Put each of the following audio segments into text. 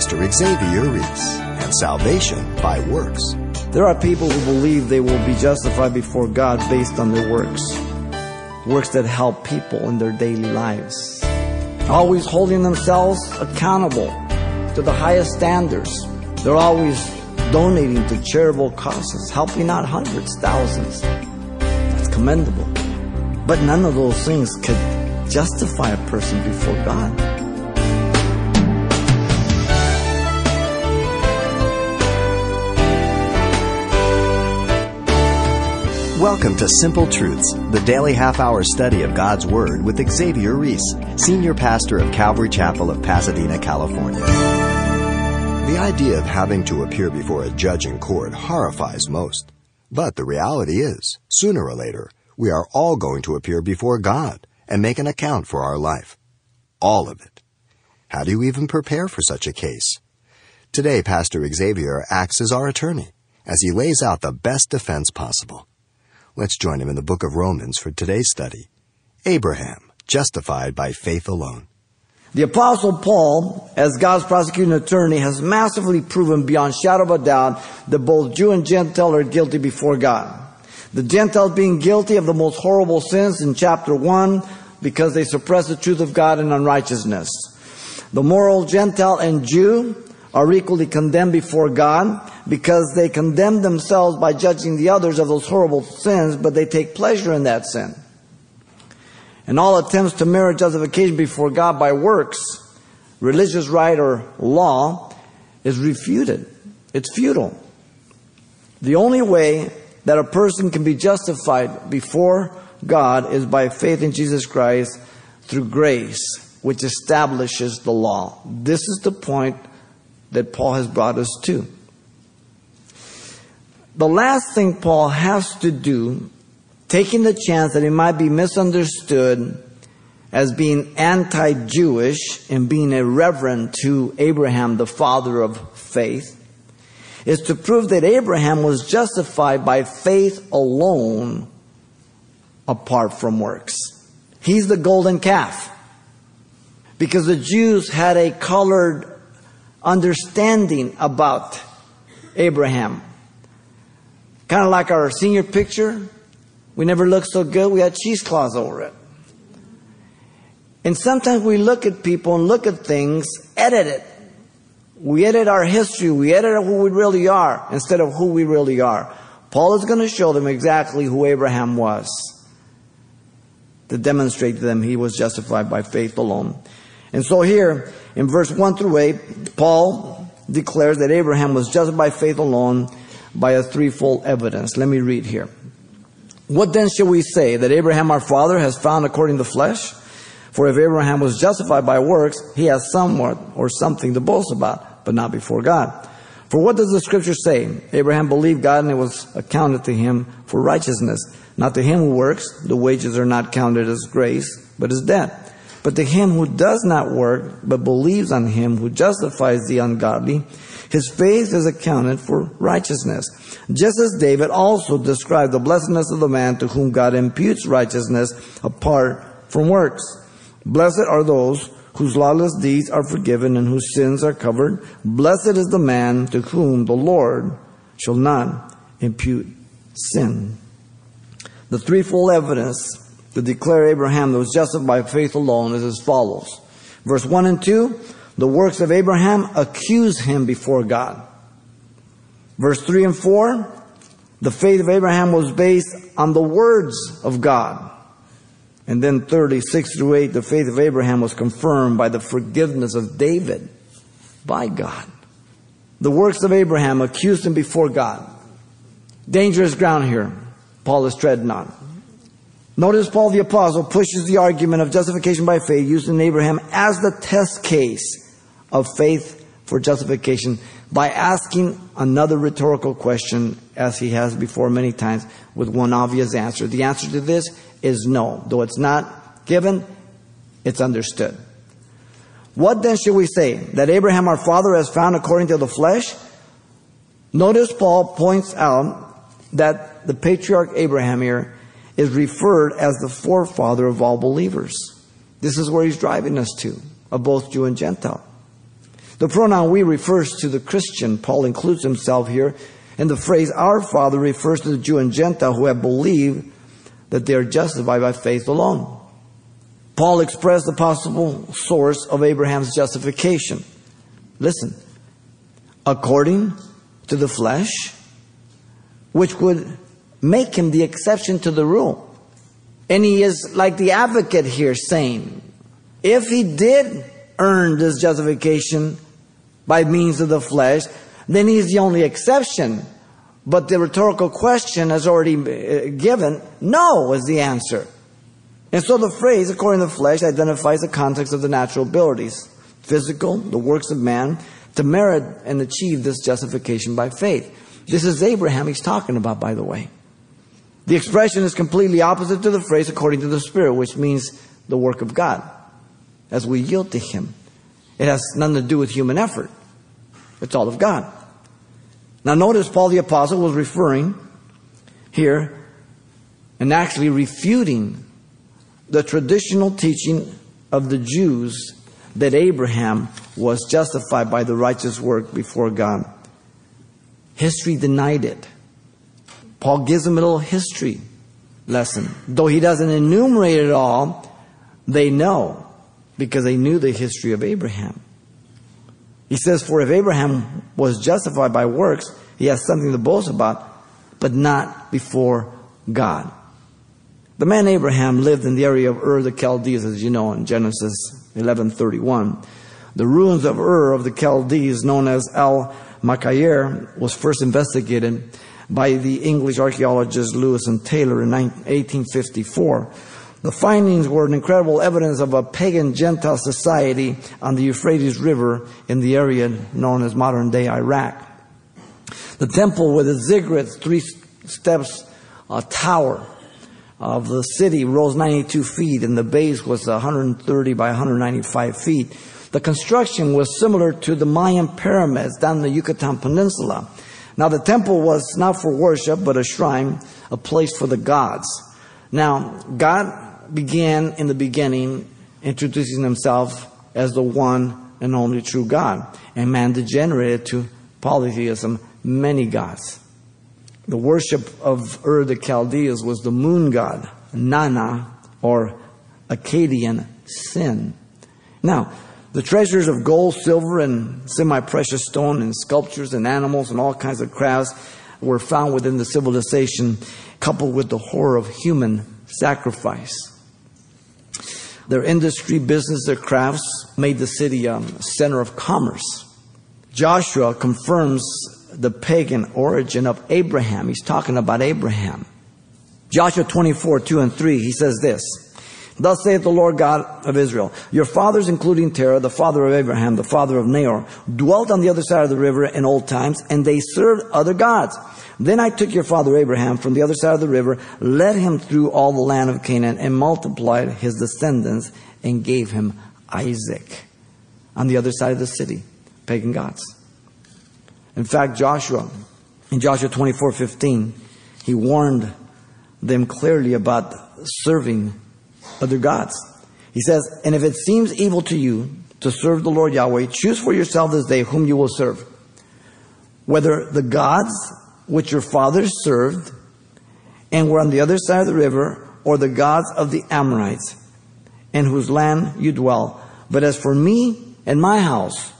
Pastor Xavier Reese and salvation by works. There are people who believe they will be justified before God based on their works. Works that help people in their daily lives. Always holding themselves accountable to the highest standards. They're always donating to charitable causes, helping out hundreds, thousands. That's commendable. But none of those things could justify a person before God. Welcome to Simple Truths, the daily half hour study of God's Word with Xavier Reese, Senior Pastor of Calvary Chapel of Pasadena, California. The idea of having to appear before a judge in court horrifies most. But the reality is, sooner or later, we are all going to appear before God and make an account for our life. All of it. How do you even prepare for such a case? Today, Pastor Xavier acts as our attorney as he lays out the best defense possible. Let's join him in the book of Romans for today's study. Abraham, justified by faith alone. The apostle Paul, as God's prosecuting attorney, has massively proven beyond shadow of a doubt that both Jew and Gentile are guilty before God. The Gentiles being guilty of the most horrible sins in chapter 1 because they suppress the truth of God in unrighteousness. The moral Gentile and Jew are equally condemned before God because they condemn themselves by judging the others of those horrible sins, but they take pleasure in that sin. And all attempts to merit justification before God by works, religious right or law, is refuted. It's futile. The only way that a person can be justified before God is by faith in Jesus Christ through grace, which establishes the law. This is the point that Paul has brought us to. The last thing Paul has to do, taking the chance that he might be misunderstood as being anti Jewish and being irreverent to Abraham, the father of faith, is to prove that Abraham was justified by faith alone apart from works. He's the golden calf. Because the Jews had a colored understanding about Abraham. Kind of like our senior picture. We never looked so good, we had cheesecloths over it. And sometimes we look at people and look at things, edit it. We edit our history, we edit who we really are instead of who we really are. Paul is going to show them exactly who Abraham was to demonstrate to them he was justified by faith alone. And so here, in verse 1 through 8, Paul declares that Abraham was justified by faith alone by a threefold evidence. Let me read here. What then shall we say? That Abraham our father has found according to the flesh? For if Abraham was justified by works, he has somewhat or something to boast about, but not before God. For what does the scripture say? Abraham believed God and it was accounted to him for righteousness. Not to him who works, the wages are not counted as grace, but as debt. But to him who does not work, but believes on him who justifies the ungodly, his faith is accounted for righteousness. Just as David also described the blessedness of the man to whom God imputes righteousness apart from works. Blessed are those whose lawless deeds are forgiven and whose sins are covered. Blessed is the man to whom the Lord shall not impute sin. The threefold evidence to declare Abraham that was justified by faith alone is as follows. Verse 1 and 2, the works of Abraham accuse him before God. Verse 3 and 4, the faith of Abraham was based on the words of God. And then 36 through 8, the faith of Abraham was confirmed by the forgiveness of David by God. The works of Abraham accused him before God. Dangerous ground here. Paul is treading on. Notice Paul the Apostle pushes the argument of justification by faith using Abraham as the test case of faith for justification by asking another rhetorical question, as he has before many times, with one obvious answer. The answer to this is no. Though it's not given, it's understood. What then should we say? That Abraham our father has found according to the flesh? Notice Paul points out that the patriarch Abraham here is referred as the forefather of all believers. This is where he's driving us to, of both Jew and Gentile. The pronoun we refers to the Christian. Paul includes himself here. And the phrase our Father refers to the Jew and Gentile who have believed that they are justified by faith alone. Paul expressed the possible source of Abraham's justification. Listen, according to the flesh, which would make him the exception to the rule. And he is like the advocate here saying, if he did earn this justification by means of the flesh, then he's the only exception. But the rhetorical question has already uh, given, no is the answer. And so the phrase, according to the flesh, identifies the context of the natural abilities, physical, the works of man, to merit and achieve this justification by faith. This is Abraham he's talking about, by the way. The expression is completely opposite to the phrase according to the Spirit, which means the work of God as we yield to Him. It has nothing to do with human effort. It's all of God. Now notice Paul the Apostle was referring here and actually refuting the traditional teaching of the Jews that Abraham was justified by the righteous work before God. History denied it. Paul gives them a little history lesson. Though he doesn't enumerate it all, they know because they knew the history of Abraham. He says, For if Abraham was justified by works, he has something to boast about, but not before God. The man Abraham lived in the area of Ur the Chaldees, as you know, in Genesis 11:31. The ruins of Ur of the Chaldees, known as Al Muqayyar, was first investigated by the English archaeologist Lewis and Taylor in 1854. The findings were an incredible evidence of a pagan Gentile society on the Euphrates River in the area known as modern day Iraq. The temple with its ziggurat, three steps, a tower of the city rose 92 feet and the base was 130 by 195 feet. The construction was similar to the Mayan pyramids down the Yucatan Peninsula. Now the temple was not for worship, but a shrine, a place for the gods. Now, God began in the beginning introducing himself as the one and only true God. And man degenerated to polytheism, many gods. The worship of Ur the Chaldeans was the moon god, Nana, or Akkadian sin. Now, the treasures of gold, silver, and semi precious stone, and sculptures, and animals, and all kinds of crafts were found within the civilization, coupled with the horror of human sacrifice. Their industry, business, their crafts made the city a center of commerce. Joshua confirms the pagan origin of Abraham. He's talking about Abraham. Joshua 24, 2 and 3, he says this. Thus saith the Lord God of Israel, your fathers, including Terah, the father of Abraham, the father of Nahor, dwelt on the other side of the river in old times, and they served other gods. Then I took your father Abraham from the other side of the river, led him through all the land of Canaan, and multiplied his descendants, and gave him Isaac on the other side of the city, pagan gods. In fact, Joshua, in Joshua 24 15, he warned them clearly about serving other gods. He says, And if it seems evil to you to serve the Lord Yahweh, choose for yourself this day whom you will serve. Whether the gods which your fathers served and were on the other side of the river, or the gods of the Amorites, in whose land you dwell. But as for me and my house,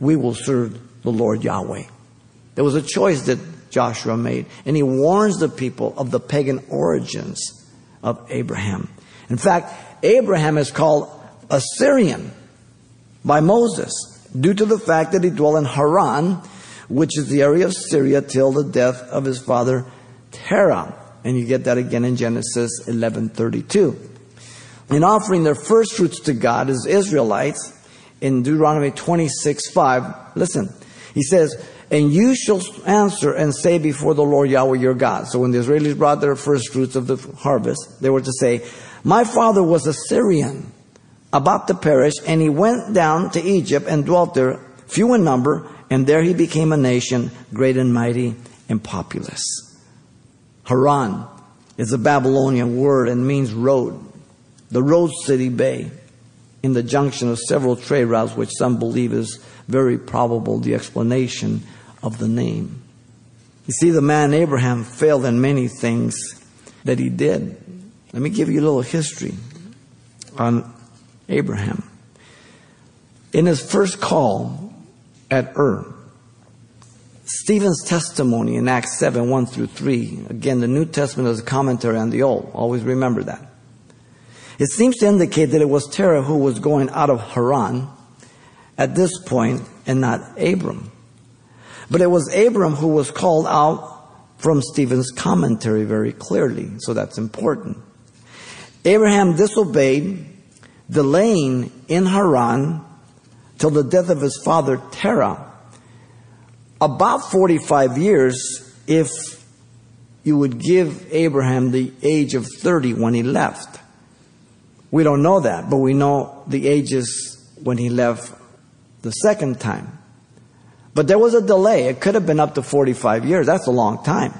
we will serve the Lord Yahweh. There was a choice that Joshua made, and he warns the people of the pagan origins of Abraham. In fact, Abraham is called a Syrian by Moses due to the fact that he dwelt in Haran, which is the area of Syria till the death of his father Terah. And you get that again in Genesis 11:32. In offering their first fruits to God as Israelites in Deuteronomy 26:5, listen. He says, "And you shall answer and say before the Lord Yahweh your God." So when the Israelis brought their first fruits of the harvest, they were to say, "My father was a Syrian, about to perish, and he went down to Egypt and dwelt there, few in number, and there he became a nation, great and mighty and populous. Haran is a Babylonian word and means road, the road city bay. in the junction of several trade routes, which some believe is very probable the explanation of the name. You see, the man Abraham failed in many things that he did. Let me give you a little history on Abraham. In his first call at Ur, Stephen's testimony in Acts 7 1 through 3, again, the New Testament is a commentary on the Old. Always remember that. It seems to indicate that it was Terah who was going out of Haran at this point and not Abram. But it was Abram who was called out from Stephen's commentary very clearly, so that's important. Abraham disobeyed, delaying in Haran till the death of his father Terah. About 45 years if you would give Abraham the age of 30 when he left. We don't know that, but we know the ages when he left the second time. But there was a delay. It could have been up to 45 years. That's a long time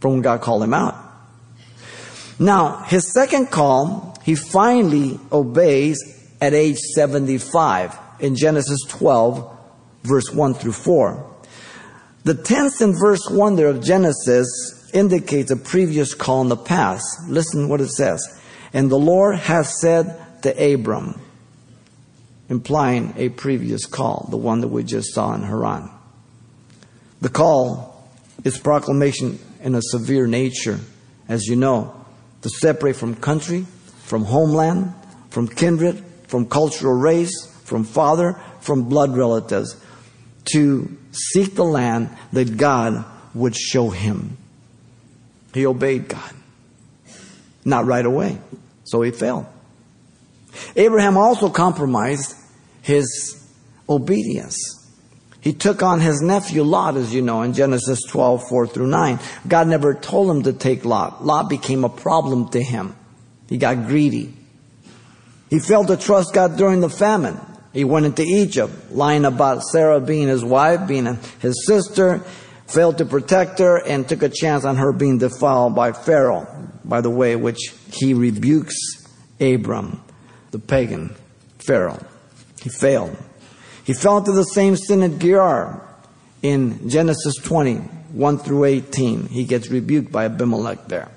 from when God called him out. Now, his second call, he finally obeys at age 75 in Genesis 12, verse 1 through 4. The tense in verse 1 there of Genesis indicates a previous call in the past. Listen what it says. And the Lord has said to Abram, implying a previous call, the one that we just saw in Haran. The call is proclamation in a severe nature, as you know, to separate from country, from homeland, from kindred, from cultural race, from father, from blood relatives, to seek the land that God would show him. He obeyed God. Not right away, so he failed. Abraham also compromised his obedience. He took on his nephew Lot, as you know, in Genesis 12, 4 through 9. God never told him to take Lot. Lot became a problem to him. He got greedy. He failed to trust God during the famine. He went into Egypt, lying about Sarah being his wife, being his sister, failed to protect her, and took a chance on her being defiled by Pharaoh, by the way which he rebukes Abram, the pagan Pharaoh. He failed. He fell into the same sin at Gerar in Genesis 20, 1 through 18. He gets rebuked by Abimelech there.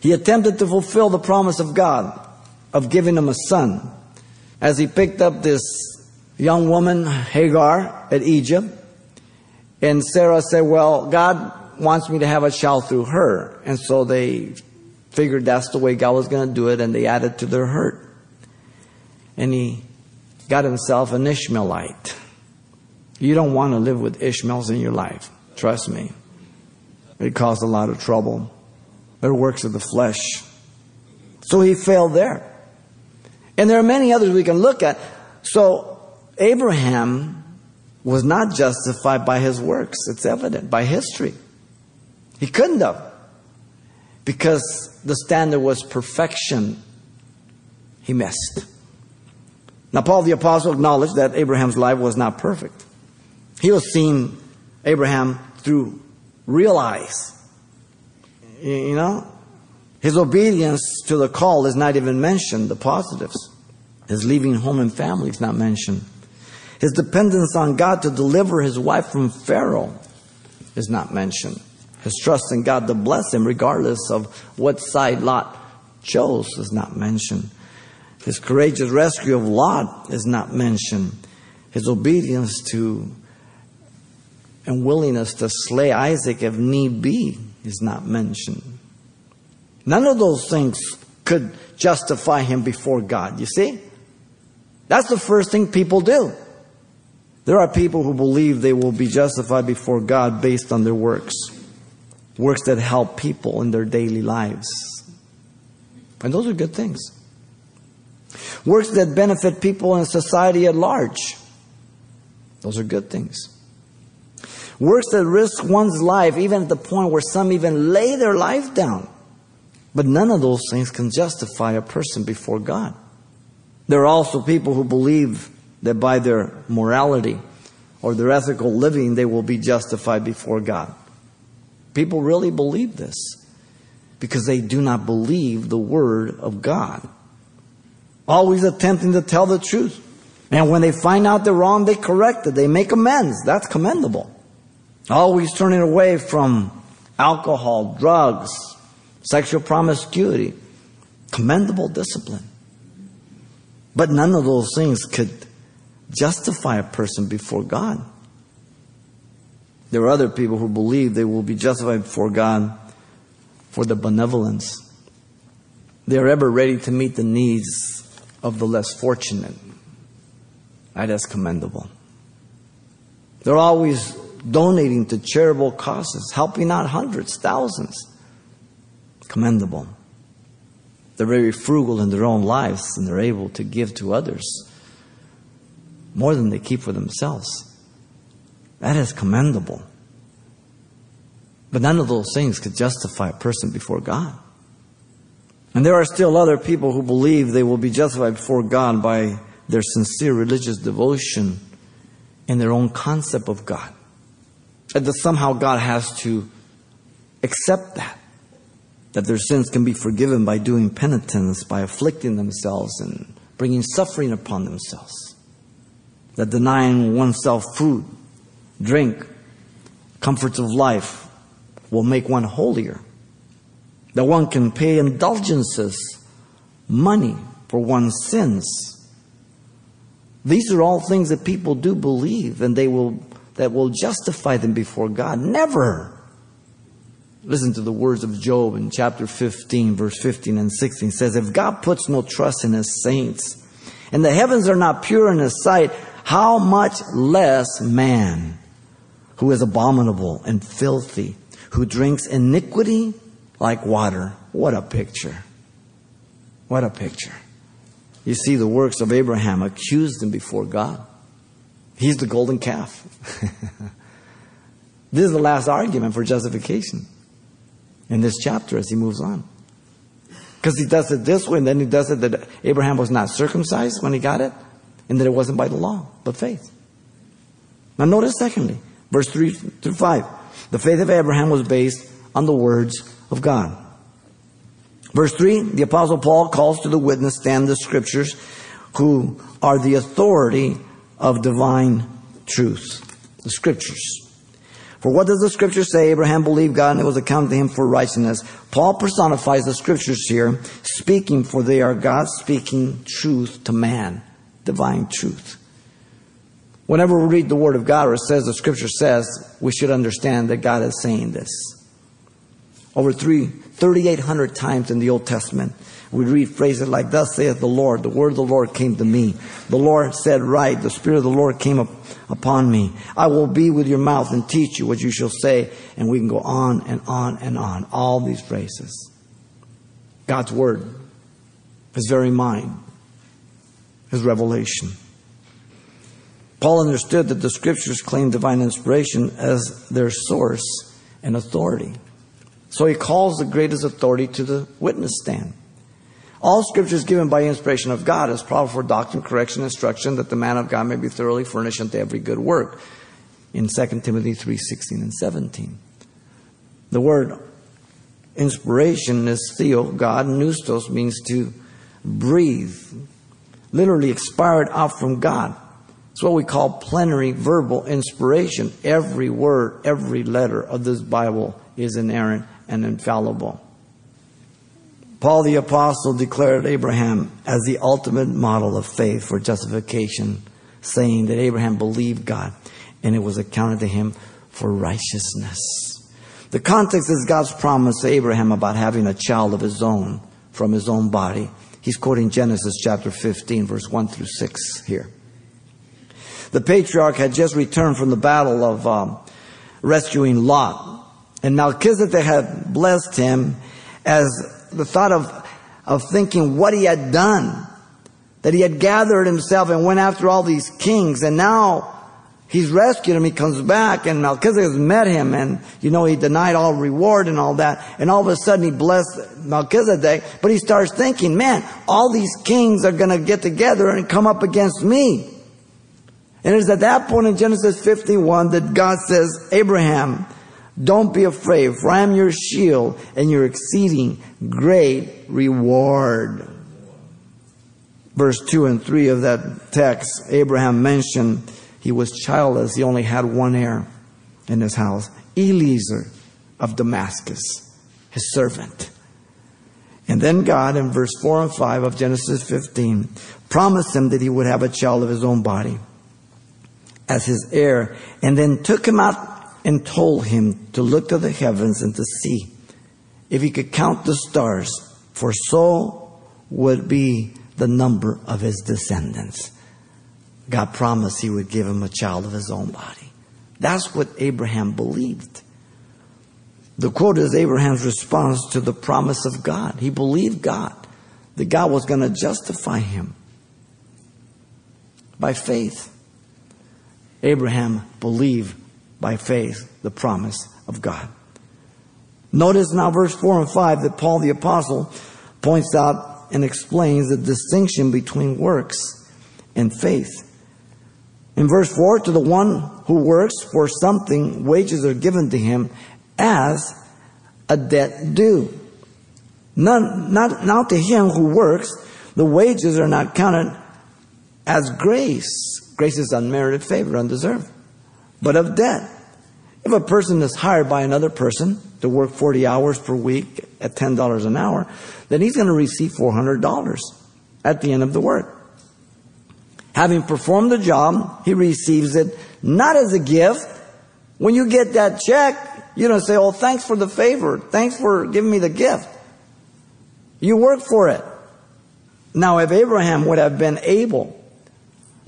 He attempted to fulfill the promise of God of giving him a son as he picked up this young woman, Hagar, at Egypt. And Sarah said, Well, God wants me to have a child through her. And so they figured that's the way God was going to do it, and they added to their hurt. And he got himself an Ishmaelite. You don't want to live with Ishmaels in your life. Trust me. It caused a lot of trouble. They're works of the flesh. So he failed there. And there are many others we can look at. So Abraham was not justified by his works. It's evident by history. He couldn't have. Because the standard was perfection. He missed. Now, Paul the Apostle acknowledged that Abraham's life was not perfect. He was seeing Abraham through real eyes. You know? His obedience to the call is not even mentioned, the positives. His leaving home and family is not mentioned. His dependence on God to deliver his wife from Pharaoh is not mentioned. His trust in God to bless him, regardless of what side Lot chose, is not mentioned. His courageous rescue of Lot is not mentioned. His obedience to and willingness to slay Isaac if need be is not mentioned. None of those things could justify him before God, you see? That's the first thing people do. There are people who believe they will be justified before God based on their works, works that help people in their daily lives. And those are good things. Works that benefit people in society at large. Those are good things. Works that risk one's life, even at the point where some even lay their life down. But none of those things can justify a person before God. There are also people who believe that by their morality or their ethical living, they will be justified before God. People really believe this because they do not believe the Word of God. Always attempting to tell the truth. And when they find out they're wrong, they correct it. They make amends. That's commendable. Always turning away from alcohol, drugs, sexual promiscuity. Commendable discipline. But none of those things could justify a person before God. There are other people who believe they will be justified before God for the benevolence. They are ever ready to meet the needs of the less fortunate. That is commendable. They're always donating to charitable causes, helping out hundreds, thousands. Commendable. They're very frugal in their own lives and they're able to give to others more than they keep for themselves. That is commendable. But none of those things could justify a person before God. And there are still other people who believe they will be justified before God by their sincere religious devotion and their own concept of God. And that somehow God has to accept that. That their sins can be forgiven by doing penitence, by afflicting themselves and bringing suffering upon themselves. That denying oneself food, drink, comforts of life will make one holier. That one can pay indulgences, money for one's sins. These are all things that people do believe and they will, that will justify them before God. Never. Listen to the words of Job in chapter 15, verse 15 and 16. It says, If God puts no trust in his saints, and the heavens are not pure in his sight, how much less man who is abominable and filthy, who drinks iniquity like water. What a picture. What a picture. You see, the works of Abraham accused him before God. He's the golden calf. this is the last argument for justification in this chapter as he moves on. Because he does it this way, and then he does it that Abraham was not circumcised when he got it, and that it wasn't by the law, but faith. Now, notice secondly, verse 3 through 5. The faith of Abraham was based on the words of God. Verse 3, the Apostle Paul calls to the witness stand the scriptures, who are the authority of divine truth. The scriptures. For what does the scripture say? Abraham believed God and it was accounted to him for righteousness. Paul personifies the scriptures here, speaking for they are God speaking truth to man. Divine truth. Whenever we read the word of God or it says the scripture says, we should understand that God is saying this. Over three, 3,800 times in the Old Testament, we read phrases like, Thus saith the Lord, the word of the Lord came to me. The Lord said, Right, the Spirit of the Lord came up upon me. I will be with your mouth and teach you what you shall say. And we can go on and on and on. All these phrases. God's word, His very mind, His revelation. Paul understood that the scriptures claim divine inspiration as their source and authority. So he calls the greatest authority to the witness stand. All scripture is given by inspiration of God is profitable for doctrine, correction, instruction, that the man of God may be thoroughly furnished unto every good work. In 2 Timothy 3 16 and 17. The word inspiration is theo, God, pneustos means to breathe, literally expired out from God. It's what we call plenary verbal inspiration. Every word, every letter of this Bible is inerrant and infallible. Paul the Apostle declared Abraham as the ultimate model of faith for justification, saying that Abraham believed God and it was accounted to him for righteousness. The context is God's promise to Abraham about having a child of his own from his own body. He's quoting Genesis chapter 15, verse 1 through 6 here. The patriarch had just returned from the battle of um, rescuing Lot. And Melchizedek had blessed him as the thought of, of thinking what he had done. That he had gathered himself and went after all these kings and now he's rescued him. He comes back and Melchizedek has met him and, you know, he denied all reward and all that. And all of a sudden he blessed Melchizedek, but he starts thinking, man, all these kings are going to get together and come up against me. And it is at that point in Genesis 51 that God says, Abraham, don't be afraid, for I am your shield and your exceeding great reward. verse 2 and 3 of that text, Abraham mentioned he was childless. He only had one heir in his house, Eliezer of Damascus, his servant. And then God, in verse 4 and 5 of Genesis 15, promised him that he would have a child of his own body as his heir, and then took him out and told him to look to the heavens and to see if he could count the stars, for so would be the number of his descendants. God promised he would give him a child of his own body. That's what Abraham believed. The quote is Abraham's response to the promise of God. He believed God, that God was going to justify him by faith. Abraham believed by faith the promise of God. Notice now verse 4 and 5 that Paul the Apostle points out and explains the distinction between works and faith. In verse 4, to the one who works for something, wages are given to him as a debt due. None, not, not to him who works, the wages are not counted as grace. Grace is unmerited favor, undeserved, but of debt. If a person is hired by another person to work 40 hours per week at $10 an hour, then he's going to receive $400 at the end of the work. Having performed the job, he receives it not as a gift. When you get that check, you don't say, Oh, thanks for the favor. Thanks for giving me the gift. You work for it. Now, if Abraham would have been able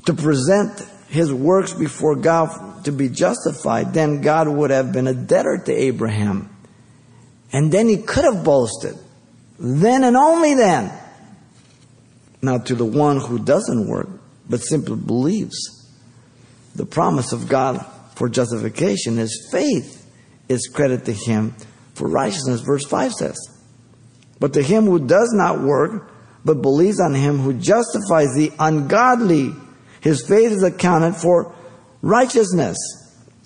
to present his works before God to be justified, then God would have been a debtor to Abraham. And then he could have boasted. Then and only then. Now, to the one who doesn't work, but simply believes, the promise of God for justification is faith is credit to him for righteousness. Verse 5 says, But to him who does not work, but believes on him who justifies the ungodly, his faith is accounted for righteousness.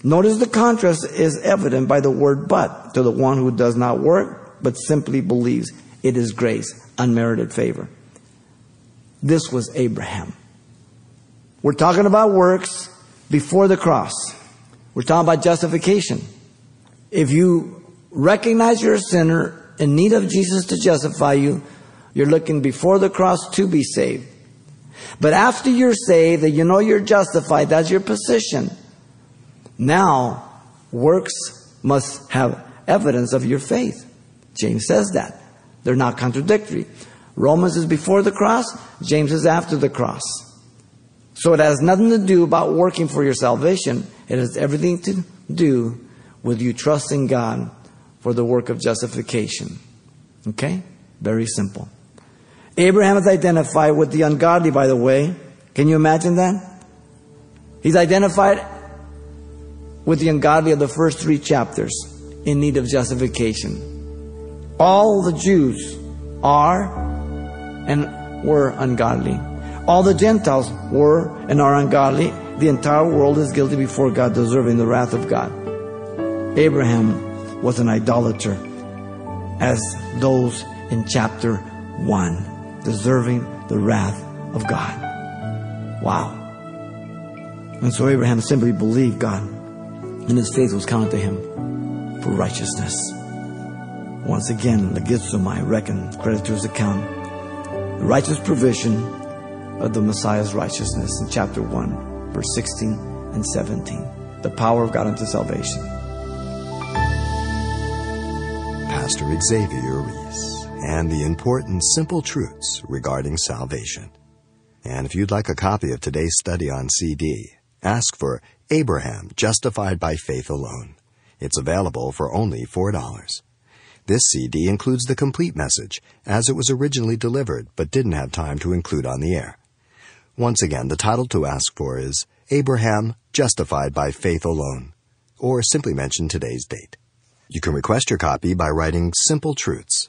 Notice the contrast is evident by the word but to the one who does not work, but simply believes it is grace, unmerited favor. This was Abraham. We're talking about works before the cross. We're talking about justification. If you recognize you're a sinner in need of Jesus to justify you, you're looking before the cross to be saved. But after you're saved, that you know you're justified, that's your position. Now, works must have evidence of your faith. James says that. They're not contradictory. Romans is before the cross, James is after the cross. So it has nothing to do about working for your salvation. It has everything to do with you trusting God for the work of justification. Okay? Very simple. Abraham is identified with the ungodly, by the way. Can you imagine that? He's identified with the ungodly of the first three chapters in need of justification. All the Jews are and were ungodly. All the Gentiles were and are ungodly. The entire world is guilty before God, deserving the wrath of God. Abraham was an idolater, as those in chapter 1, deserving the wrath of God. Wow. And so Abraham simply believed God, and his faith was counted to him for righteousness. Once again, the logizomai reckon credit to his account the righteous provision of the Messiah's righteousness in chapter 1, verse 16 and 17. The power of God unto salvation. Pastor Xavier Reese and the important simple truths regarding salvation. And if you'd like a copy of today's study on CD, ask for Abraham Justified by Faith Alone. It's available for only $4. This CD includes the complete message, as it was originally delivered but didn't have time to include on the air. Once again, the title to ask for is Abraham Justified by Faith Alone, or simply mention today's date. You can request your copy by writing Simple Truths,